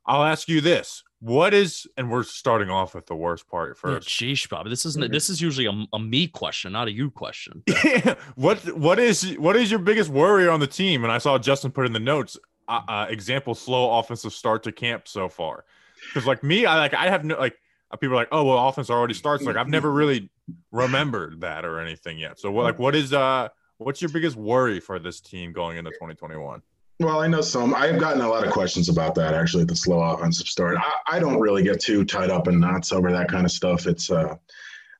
I'll ask you this: What is, and we're starting off with the worst part Yeah, first. Sheesh, Bob. This isn't. This is usually a, a me question, not a you question. yeah. what what is what is your biggest worry on the team? And I saw Justin put in the notes. Uh, uh, example: slow offensive start to camp so far. Because like me, I like I have no like people are like, oh well, offense already starts. Like I've never really remembered that or anything yet. So what like what is uh what's your biggest worry for this team going into 2021? Well, I know some. I've gotten a lot of questions about that actually. The slow offensive start. I, I don't really get too tied up in knots over that kind of stuff. It's uh,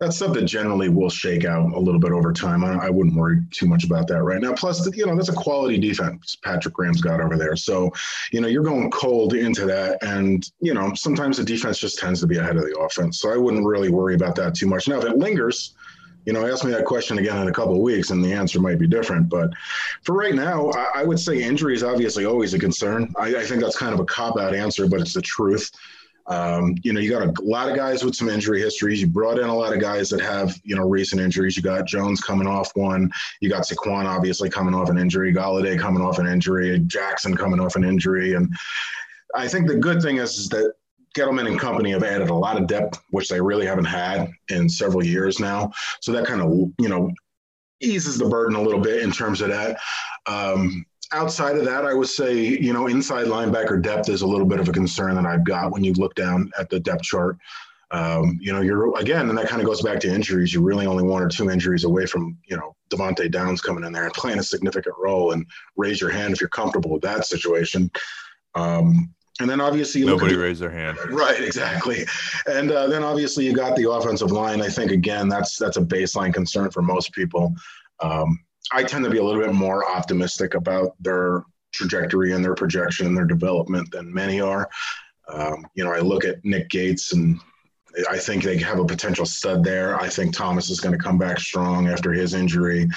that's stuff that generally will shake out a little bit over time. I, I wouldn't worry too much about that right now. Plus, you know, that's a quality defense Patrick Graham's got over there. So, you know, you're going cold into that, and you know, sometimes the defense just tends to be ahead of the offense. So I wouldn't really worry about that too much. Now, if it lingers you know, ask me that question again in a couple of weeks, and the answer might be different. But for right now, I, I would say injury is obviously always a concern. I, I think that's kind of a cop out answer, but it's the truth. Um, you know, you got a lot of guys with some injury histories. You brought in a lot of guys that have, you know, recent injuries. You got Jones coming off one. You got Saquon obviously coming off an injury. Golladay coming off an injury. Jackson coming off an injury. And I think the good thing is, is that Gettleman and company have added a lot of depth, which they really haven't had in several years now. So that kind of, you know, eases the burden a little bit in terms of that. Um, outside of that, I would say, you know, inside linebacker depth is a little bit of a concern that I've got when you look down at the depth chart. Um, you know, you're again, and that kind of goes back to injuries. You're really only one or two injuries away from, you know, Devante Downs coming in there and playing a significant role. And raise your hand if you're comfortable with that situation. Um, and then obviously Nobody at, raised their hand. Right, exactly. And uh, then obviously you got the offensive line. I think again that's that's a baseline concern for most people. Um, I tend to be a little bit more optimistic about their trajectory and their projection and their development than many are. Um, you know, I look at Nick Gates and I think they have a potential stud there. I think Thomas is going to come back strong after his injury.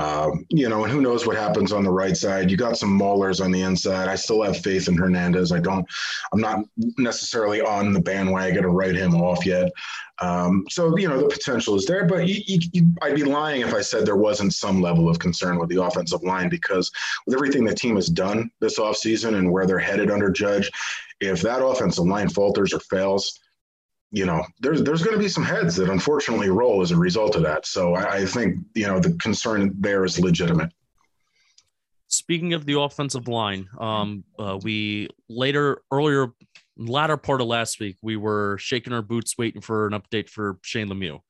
Um, you know, and who knows what happens on the right side. You got some maulers on the inside. I still have faith in Hernandez. I don't, I'm not necessarily on the bandwagon to write him off yet. Um, so, you know, the potential is there, but you, you, I'd be lying if I said there wasn't some level of concern with the offensive line because with everything the team has done this offseason and where they're headed under Judge, if that offensive line falters or fails, you know, there's there's going to be some heads that unfortunately roll as a result of that. So I, I think you know the concern there is legitimate. Speaking of the offensive line, um, uh, we later earlier latter part of last week we were shaking our boots waiting for an update for Shane Lemieux.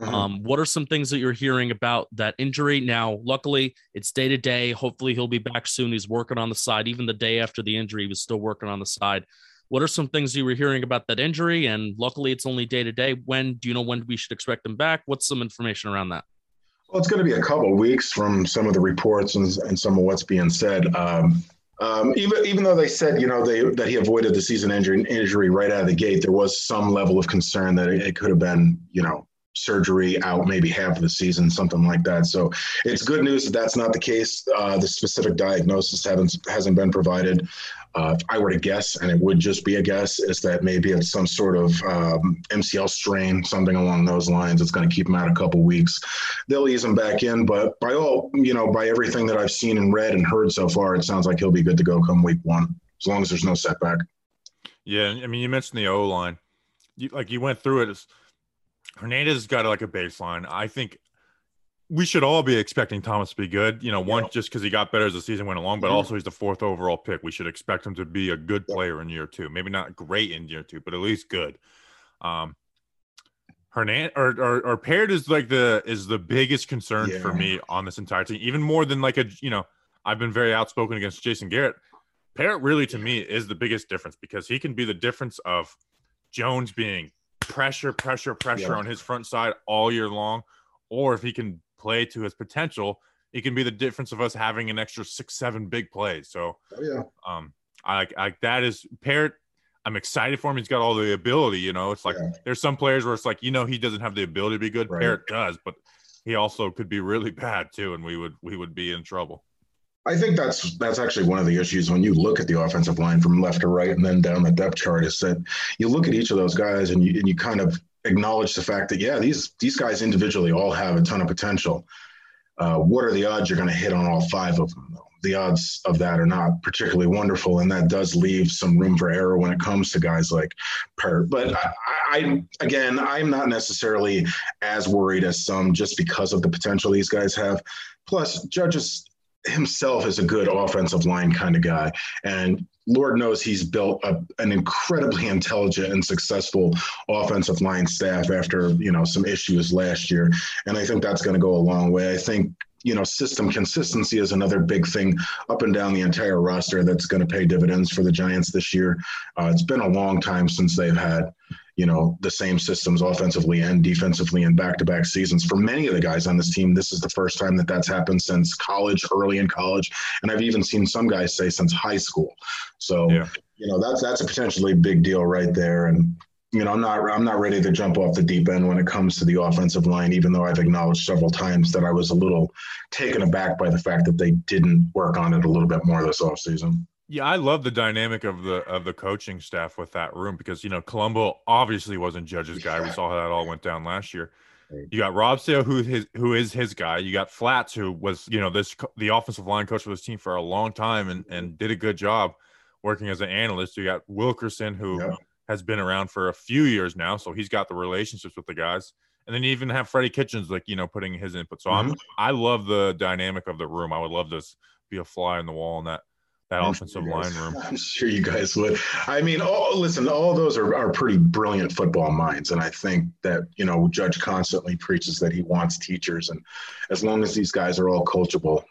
Mhm. Um, what are some things that you're hearing about that injury? Now, luckily, it's day to day. Hopefully, he'll be back soon. He's working on the side. Even the day after the injury, he was still working on the side. What are some things you were hearing about that injury? And luckily, it's only day to day. When do you know when we should expect him back? What's some information around that? Well, it's going to be a couple weeks from some of the reports and, and some of what's being said. Um, um, even even though they said you know they that he avoided the season injury injury right out of the gate, there was some level of concern that it, it could have been you know surgery out maybe half of the season, something like that. So it's good news that that's not the case. Uh, the specific diagnosis haven't hasn't been provided. Uh, if I were to guess, and it would just be a guess, is that maybe it's some sort of um, MCL strain, something along those lines. It's going to keep him out a couple weeks. They'll ease him back in, but by all you know, by everything that I've seen and read and heard so far, it sounds like he'll be good to go come week one, as long as there's no setback. Yeah, I mean, you mentioned the O line. Like you went through it. Hernandez got like a baseline. I think we should all be expecting Thomas to be good. You know, one Yeah. just because he got better as the season went along, but Mhm. also he's the fourth overall pick. We should expect him to be a good player in year two. Maybe not great in year two, but at least good. Um, Hernandez or, or or Peart is like the is the biggest concern for me on this entire team, even more than like a you know I've been very outspoken against Jason Garrett. Peart really to me is the biggest difference because he can be the difference of Jones being pressure, pressure, pressure Yeah. on his front side all year long, or if he can play to his potential, it can be the difference of us having an extra six, seven big plays. So, Oh, yeah. um, I like I, that is Peart. I'm excited for him. He's got all the ability. You know, it's like Yeah. there's some players where it's like you know he doesn't have the ability to be good. Right. Peart does, but he also could be really bad too, and we would we would be in trouble. I think that's that's actually one of the issues when you look at the offensive line from left to right and then down the depth chart is that you look at each of those guys and you and you kind of acknowledge the fact that yeah these these guys individually all have a ton of potential. Uh, what are the odds you're going to hit on all five of them? Though? The odds of that are not particularly wonderful, and that does leave some room for error when it comes to guys like Peart. But I, I again, I'm not necessarily as worried as some just because of the potential these guys have. Plus, Judges himself is a good offensive line kind of guy. And Lord knows he's built a, an incredibly intelligent and successful offensive line staff after, you know, some issues last year. And I think that's going to go a long way. I think, you know, system consistency is another big thing up and down the entire roster that's going to pay dividends for the Giants this year. Uh, it's been a long time since they've had you know the same systems offensively and defensively in back-to-back seasons. For many of the guys on this team this is the first time that that's happened since college early in college and i've even seen some guys say since high school. So Yeah. you know that's that's a potentially big deal right there. And you know i'm not i'm not ready to jump off the deep end when it comes to the offensive line even though i've acknowledged several times that i was a little taken aback by the fact that they didn't work on it a little bit more this offseason Yeah, I love the dynamic of the of the coaching staff with that room because you know Colombo obviously wasn't Judge's guy. We saw how that all went down last year. You got Rob Sale, who his who is his guy. You got Flats, who was you know this the offensive line coach for this team for a long time and mm-hmm. and did a good job working as an analyst. You got Wilkerson, who Yep. has been around for a few years now, so he's got the relationships with the guys. And then you even have Freddie Kitchens, like you know, putting his input. So I'm mm-hmm. I love the dynamic of the room. I would love to be a fly on the wall in that that I'm offensive sure line room. I'm sure you guys would. I mean, all, listen, all those are, are pretty brilliant football minds. And I think that, you know, Judge constantly preaches that he wants teachers. And as long as these guys are all coachable,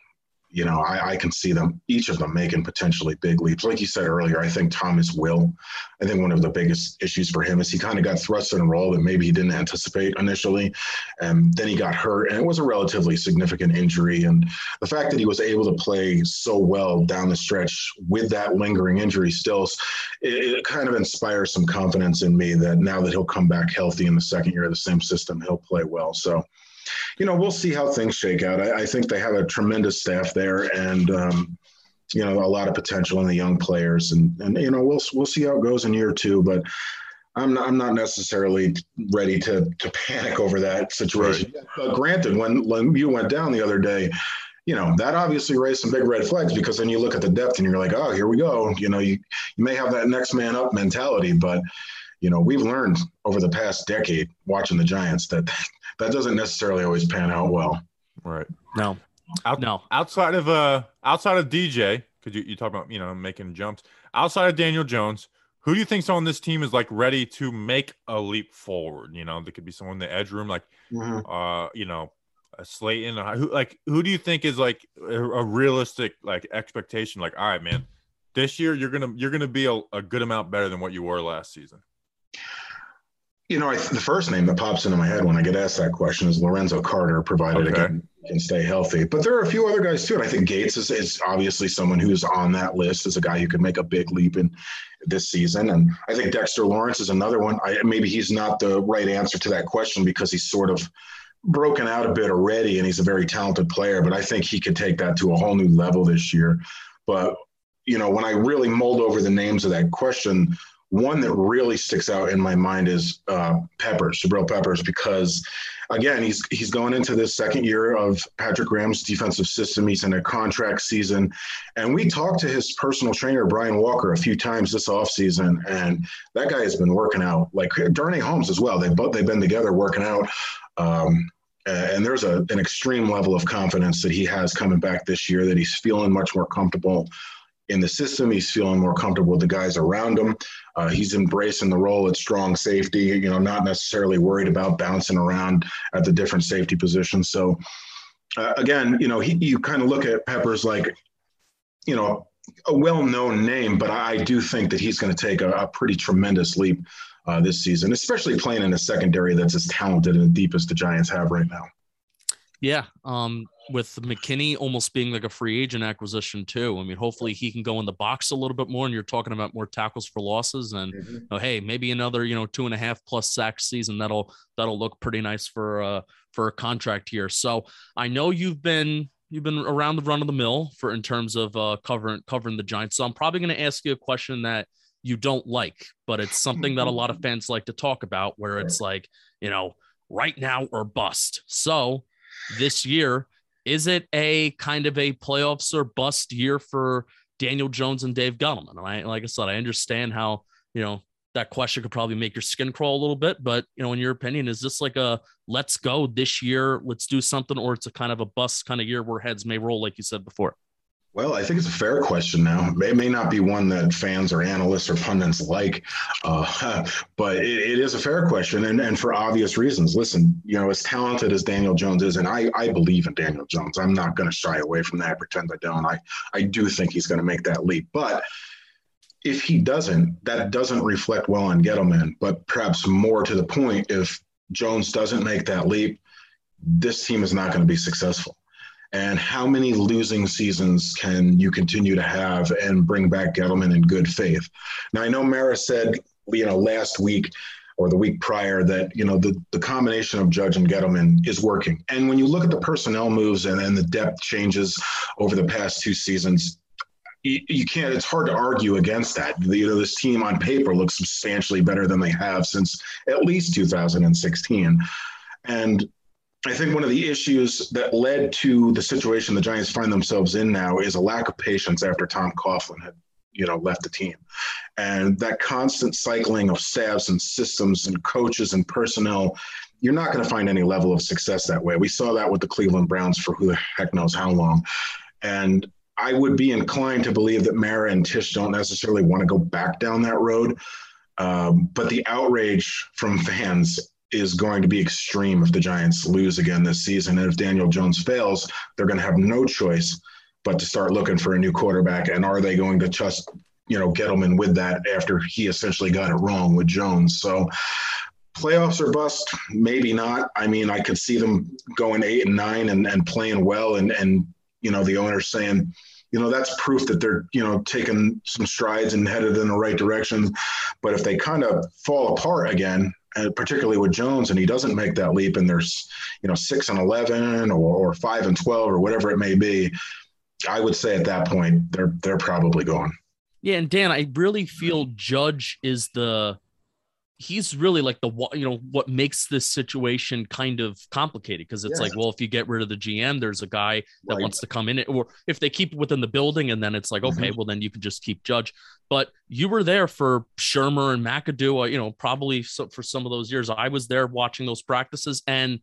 you know, I, I can see them, each of them making potentially big leaps. Like you said earlier, I think Thomas will. I think one of the biggest issues for him is he kind of got thrust in a role that maybe he didn't anticipate initially. And then he got hurt, and it was a relatively significant injury. And the fact that he was able to play so well down the stretch with that lingering injury still, it, it kind of inspires some confidence in me that now that he'll come back healthy in the second year of the same system, he'll play well. So, you know, we'll see how things shake out. I, I think they have a tremendous staff there, and um, you know, a lot of potential in the young players, and and you know, we'll we'll see how it goes in year two, but. I'm not, I'm not necessarily ready to to panic over that situation. But granted, when when you went down the other day, you know that obviously raised some big red flags because then you look at the depth and you're like, oh, here we go. You know, you you may have that next man up mentality, but you know we've learned over the past decade watching the Giants that that doesn't necessarily always pan out well. Right. No, Out, no. outside of uh outside of DJ, because you, you talk about you know making jumps. Outside of Daniel Jones, who do you think's on this team is like ready to make a leap forward? You know, there could be someone in the edge room, like uh, you know, a Slayton. Who like who do you think is like a, a realistic like expectation? Like, all right, man, this year you're gonna you're gonna be a, a good amount better than what you were last season. You know, I, the first name that pops into my head when I get asked that question is Lorenzo Carter, provided Okay. again can stay healthy. But there are a few other guys too, and I think Gates is, is obviously someone who's on that list as a guy who could make a big leap in this season. And I think Dexter Lawrence is another one. I, maybe he's not the right answer to that question because he's sort of broken out a bit already, and he's a very talented player. But I think he could take that to a whole new level this year. But you know, when I really mulled over the names of that question, one that really sticks out in my mind is uh, Peppers, Jabril Peppers, because again, he's he's going into this second year of Patrick Graham's defensive system. He's in a contract season, and we talked to his personal trainer Brian Walker a few times this offseason, and that guy has been working out like Darnay Holmes as well. They both they've been together working out. Um, and there's a, an extreme level of confidence that he has coming back this year that he's feeling much more comfortable in the system. He's feeling more comfortable with the guys around him. Uh, he's embracing the role at strong safety, you know, not necessarily worried about bouncing around at the different safety positions. So, uh, again, you know, he, you kind of look at Peppers like, you know, a well known name, but I do think that he's going to take a, a pretty tremendous leap uh, this season, especially playing in a secondary that's as talented and deep as the Giants have right now. Yeah. Um, with McKinney almost being like a free agent acquisition too. I mean, hopefully he can go in the box a little bit more. And you're talking about more tackles for losses, and mm-hmm. oh, hey, maybe another you know two and a half plus sack season that'll that'll look pretty nice for uh for a contract here. So I know you've been you've been around the run of the mill for in terms of uh covering covering the Giants. So I'm probably going to ask you a question that you don't like, but it's something that a lot of fans like to talk about, where it's like you know right now or bust. So this year is it a kind of a playoffs or bust year for Daniel Jones and Dave Gettleman? I, like I said, I understand how, you know, that question could probably make your skin crawl a little bit, but you know, in your opinion, is this like a let's go this year, let's do something, or it's a kind of a bust kind of year where heads may roll, like you said before? Well, I think it's a fair question now. It may not be one that fans or analysts or pundits like, uh, but it, it is a fair question, and, and for obvious reasons. Listen, you know, as talented as Daniel Jones is, and I, I believe in Daniel Jones. I'm not going to shy away from that. Pretend I don't. I, I do think he's going to make that leap. But if he doesn't, that doesn't reflect well on Gettleman. But perhaps more to the point, if Jones doesn't make that leap, this team is not going to be successful and how many losing seasons can you continue to have and bring back Gettleman in good faith? Now, I know Mara said, you know, last week or the week prior that, you know, the, the combination of Judge and Gettleman is working. And when you look at the personnel moves and, and the depth changes over the past two seasons, you, you can't, it's hard to argue against that. You know, this team on paper looks substantially better than they have since at least 2016. And I think one of the issues that led to the situation the Giants find themselves in now is a lack of patience after Tom Coughlin had, you know, left the team. And that constant cycling of staffs and systems and coaches and personnel, you're not going to find any level of success that way. We saw that with the Cleveland Browns for who the heck knows how long. And I would be inclined to believe that Mara and Tisch don't necessarily want to go back down that road. Um, but the outrage from fans is going to be extreme if the Giants lose again this season. And if Daniel Jones fails, they're going to have no choice but to start looking for a new quarterback. And are they going to trust, you know, Gettleman with that after he essentially got it wrong with Jones? So playoffs or bust, maybe not. I mean, I could see them going eight and nine and, and playing well and and you know, the owner saying, you know, that's proof that they're, you know, taking some strides and headed in the right direction. But if they kind of fall apart again, Uh, particularly with Jones, and he doesn't make that leap, and there's you know six and eleven or, or five and twelve or whatever it may be, I would say at that point they're they're probably gone. Yeah, and Dan, I really feel Judge is the he's really like the you know what makes this situation kind of complicated because it's like well if you get rid of the gm there's a guy that right. wants to come in it or if they keep it within the building and then it's like okay mm-hmm. well then you can just keep judge but you were there for shurmur and mcadoo uh, you know probably so, for some of those years i was there watching those practices and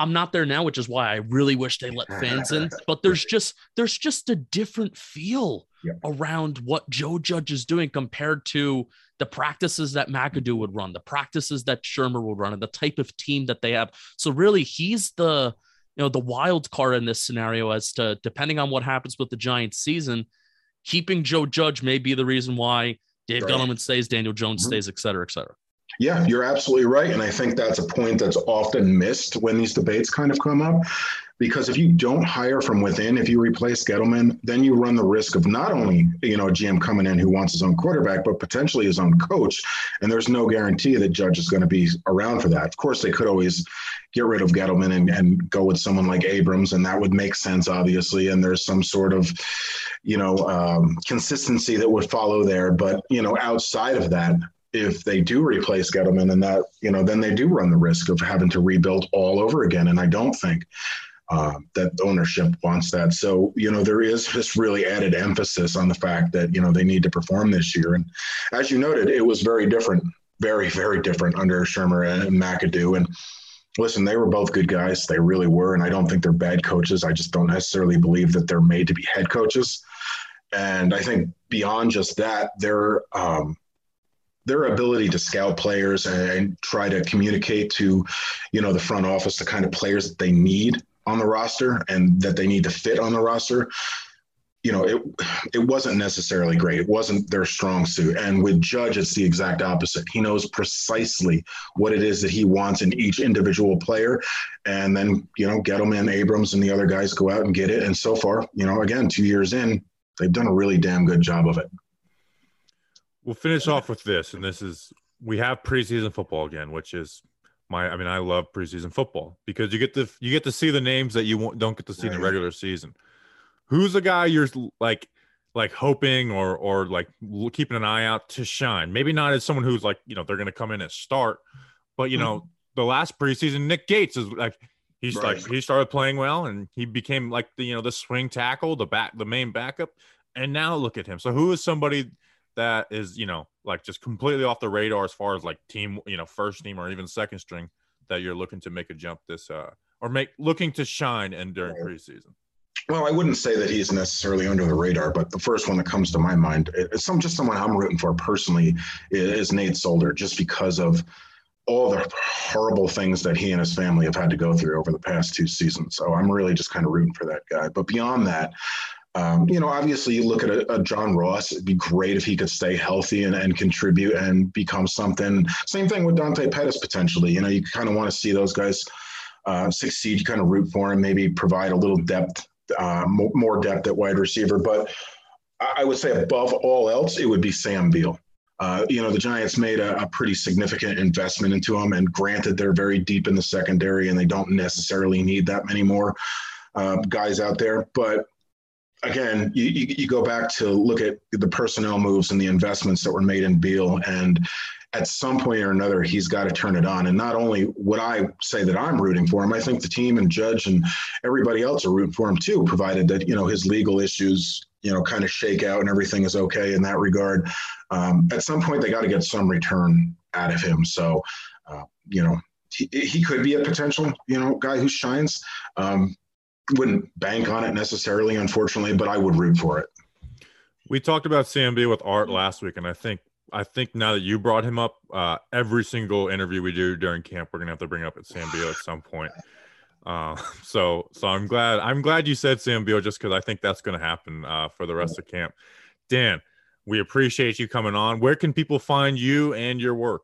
I'm not there now, which is why I really wish they let fans in. But there's just there's just a different feel yeah. around what Joe Judge is doing compared to the practices that McAdoo would run, the practices that Shurmur would run, and the type of team that they have. So really, he's the you know the wild card in this scenario as to depending on what happens with the Giants season, keeping Joe Judge may be the reason why Dave right. Gettleman stays, Daniel Jones mm-hmm. stays, et cetera, et cetera. Yeah, you're absolutely right. And I think that's a point that's often missed when these debates kind of come up. Because if you don't hire from within, if you replace Gettleman, then you run the risk of not only, you know, GM coming in who wants his own quarterback, but potentially his own coach. And there's no guarantee that Judge is going to be around for that. Of course, they could always get rid of Gettleman and, and go with someone like Abrams, and that would make sense, obviously. And there's some sort of, you know, um, consistency that would follow there. But, you know, outside of that, if they do replace Gettleman and that, you know, then they do run the risk of having to rebuild all over again. And I don't think uh, that ownership wants that. So, you know, there is this really added emphasis on the fact that, you know, they need to perform this year. And as you noted, it was very different, very, very different under Shurmur and McAdoo. And listen, they were both good guys. They really were. And I don't think they're bad coaches. I just don't necessarily believe that they're made to be head coaches. And I think beyond just that, they're, um, their ability to scout players and, try to communicate to, you know, the front office the kind of players that they need on the roster and that they need to fit on the roster. you know, it it wasn't necessarily great. It wasn't their strong suit. And with Judge, it's the exact opposite. He knows precisely what it is that he wants in each individual player, and then you know, Gettleman, Abrams, and the other guys go out and get it. And so far, you know, again, two years in, they've done a really damn good job of it. We'll finish off with this, and this is we have preseason football again, which is my. I mean, I love preseason football because you get to you get to see the names that you don't get to see in the regular season who's the guy you're like like hoping or or like keeping an eye out to shine? Maybe not as someone who's like you know they're going to come in and start, but you know mm-hmm. the last preseason Nick Gates is like he's right. like he started playing well and he became like the you know the swing tackle, the back the main backup, and now look at him. So who is somebody that is you know like just completely off the radar as far as like team you know first team or even second string that you're looking to make a jump this uh or make looking to shine and during preseason? Well, I wouldn't say that he's necessarily under the radar, but the first one that comes to my mind is some just someone I'm rooting for personally is Nate Solder, just because of all the horrible things that he and his family have had to go through over the past two seasons. So I'm really just kind of rooting for that guy. But beyond that, um, you know, obviously you look at a, a, John Ross, it'd be great if he could stay healthy and, and contribute and become something. Same thing with Dante Pettis potentially. You know, you kind of want to see those guys uh, succeed. You kind of root for him, maybe provide a little depth uh, more depth at wide receiver. But I would say above all else, it would be Sam Beal. Uh, you know, the Giants made a, a, pretty significant investment into him, and granted, they're very deep in the secondary, and they don't necessarily need that many more uh, guys out there. But again, you, you, you, go back to look at the personnel moves and the investments that were made in Beal, and at some point or another, he's got to turn it on. And not only would I say that I'm rooting for him, I think the team and Judge and everybody else are rooting for him too, provided that you know his legal issues you know kind of shake out and everything is okay in that regard. Um, at some point, they got to get some return out of him. So, uh, you know, he, he could be a potential you know guy who shines. Um, wouldn't bank on it necessarily, unfortunately, but I would root for it. We talked about Beal with Art last week, and I think I think now that you brought him up, uh, every single interview we do during camp, we're gonna have to bring up at Sam Beal at some point. Uh, so so I'm glad I'm glad you said Sam Beal just because I think that's gonna happen uh, for the rest of camp. Dan, we appreciate you coming on. Where can people find you and your work?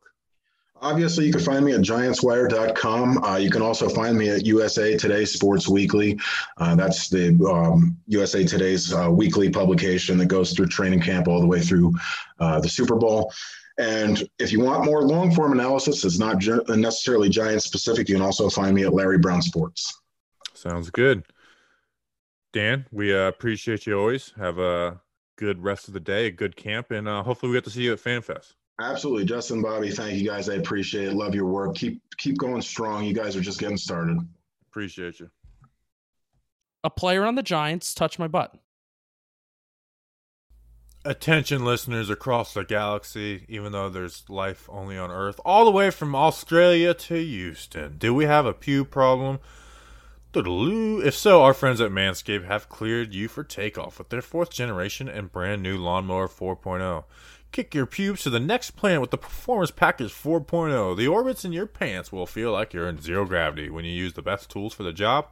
Obviously, you can find me at giantswire.com. Uh, you can also find me at USA Today Sports Weekly. Uh, that's the um, USA Today's uh, weekly publication that goes through training camp all the way through uh, the Super Bowl. And if you want more long form analysis, it's not necessarily Giant specific. You can also find me at Larry Brown Sports. Sounds good. Dan, we uh, appreciate you always. Have a good rest of the day, a good camp, and uh, hopefully we get to see you at FanFest. Absolutely, Justin, Bobby. Thank you guys. I appreciate it. Love your work. Keep keep going strong. You guys are just getting started. Appreciate you. A player on the Giants touched my butt. Attention, listeners across the galaxy, even though there's life only on Earth, all the way from Australia to Houston. Do we have a pew problem? If so, our friends at Manscaped have cleared you for takeoff with their fourth generation and brand new Lawnmower 4.0. Kick your pubes to the next planet with the Performance Package 4.0. The orbits in your pants will feel like you're in zero gravity when you use the best tools for the job.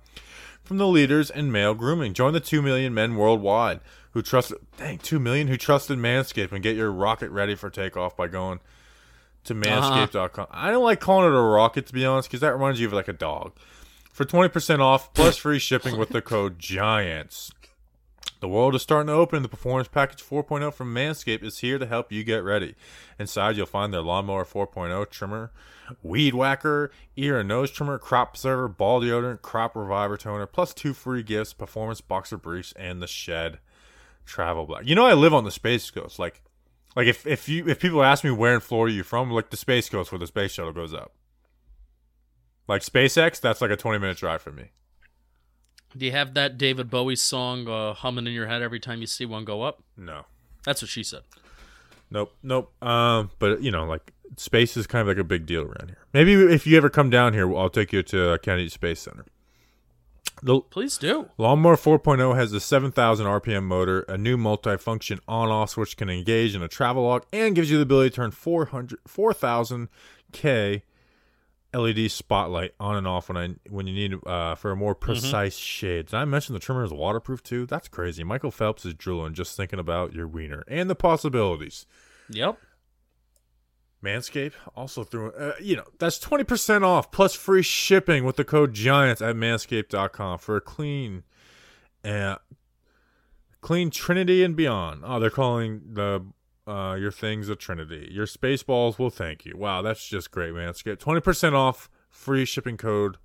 From the leaders in male grooming, join the 2 million men worldwide who trusted, dang, 2 million who trusted Manscaped and get your rocket ready for takeoff by going to manscaped.com. Uh-huh. I don't like calling it a rocket, to be honest, because that reminds you of like a dog. For 20% off plus free shipping with the code GIANTS. The world is starting to open. The Performance Package 4.0 from Manscaped is here to help you get ready. Inside, you'll find their Lawnmower 4.0 trimmer, Weed Whacker, ear and nose trimmer, crop preserver, ball deodorant, crop reviver toner, plus two free gifts, Performance Boxer Briefs, and the Shed Travel Black. You know, I live on the Space Coast. Like, like if, if you if people ask me where in Florida you're from, like the Space Coast where the space shuttle goes up. Like SpaceX, that's like a 20 minute drive for me. Do you have that David Bowie song uh, humming in your head every time you see one go up? No. That's what she said. Nope, nope. Um, but you know, like space is kind of like a big deal around here. Maybe if you ever come down here, I'll take you to Kennedy Space Center. The Please do. Lawnmower 4.0 has a 7,000 RPM motor, a new multi-function on-off switch can engage in a travel log, and gives you the ability to turn 400 4,000 K LED spotlight on and off when I when you need uh, for a more Mm-hmm. precise shade. Did I mention the trimmer is waterproof too? That's crazy. Michael Phelps is drooling just thinking about your wiener and the possibilities. Yep. Manscaped also threw, uh, you know, that's 20% off plus free shipping with the code GIANTS at manscaped.com for a clean, uh, clean Trinity and beyond. Oh, they're calling the, uh, your things a Trinity. Your space balls will thank you. Wow, that's just great, Manscaped. 20% off, free shipping code,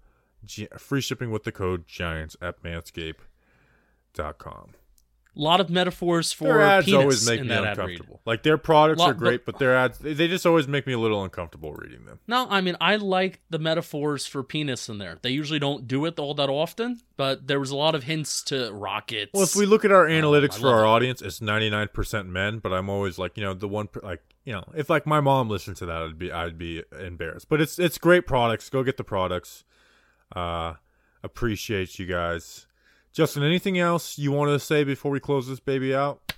G- free shipping with the code GIANTS at manscaped.com. A lot of metaphors for Their ads penis always make me ad uncomfortable. Like their products Lot- are great, but their ads they just always make me a little uncomfortable reading them. No, I mean I like the metaphors for penis in there. They usually don't do it all that often, but there was a lot of hints to rockets. Well, if we look at our analytics Oh, I for our audience, it's ninety nine percent men. But I'm always like, you know, the one like, you know, if like my mom listened to that, I'd be I'd be embarrassed. But it's it's great products. Go get the products. Uh, appreciate you guys. Justin, anything else you want to say before we close this baby out?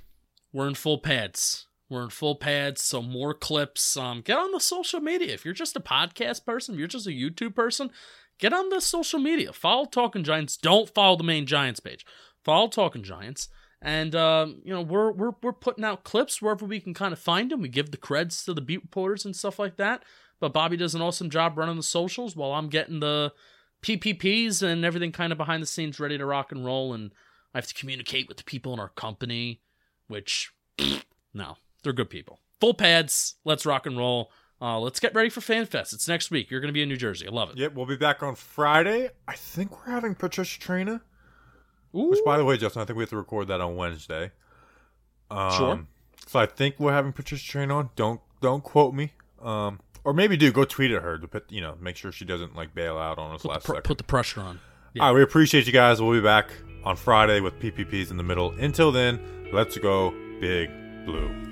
We're in full pads. We're in full pads, so more clips. Um, get on the social media. If you're just a podcast person, if you're just a YouTube person, get on the social media. Follow Talking Giants. Don't follow the main Giants page. Follow Talking Giants. And um, you know, we're we're we're putting out clips wherever we can kind of find them. We give the creds to the beat reporters and stuff like that. But Bobby does an awesome job running the socials while I'm getting the PPPs and everything kind of behind the scenes ready to rock and roll. And I have to communicate with the people in our company, which no, they're good people. Full pads. Let's rock and roll. Uh, let's get ready for FanFest. It's next week. You're going to be in New Jersey. I love it. Yep, we'll be back on Friday. I think we're having Patricia Traina. Ooh. Which, by the way, Justin, I think we have to record that on Wednesday. Um, Sure. So I think we're having Patricia Traina on. Don't don't quote me. Um, or maybe do go tweet at her to put you know make sure she doesn't like bail out on us put, the last pr- second. put the pressure on. Yeah. All right, we appreciate you guys. We'll be back on Friday with PPPs in the middle. Until then, let's go big blue.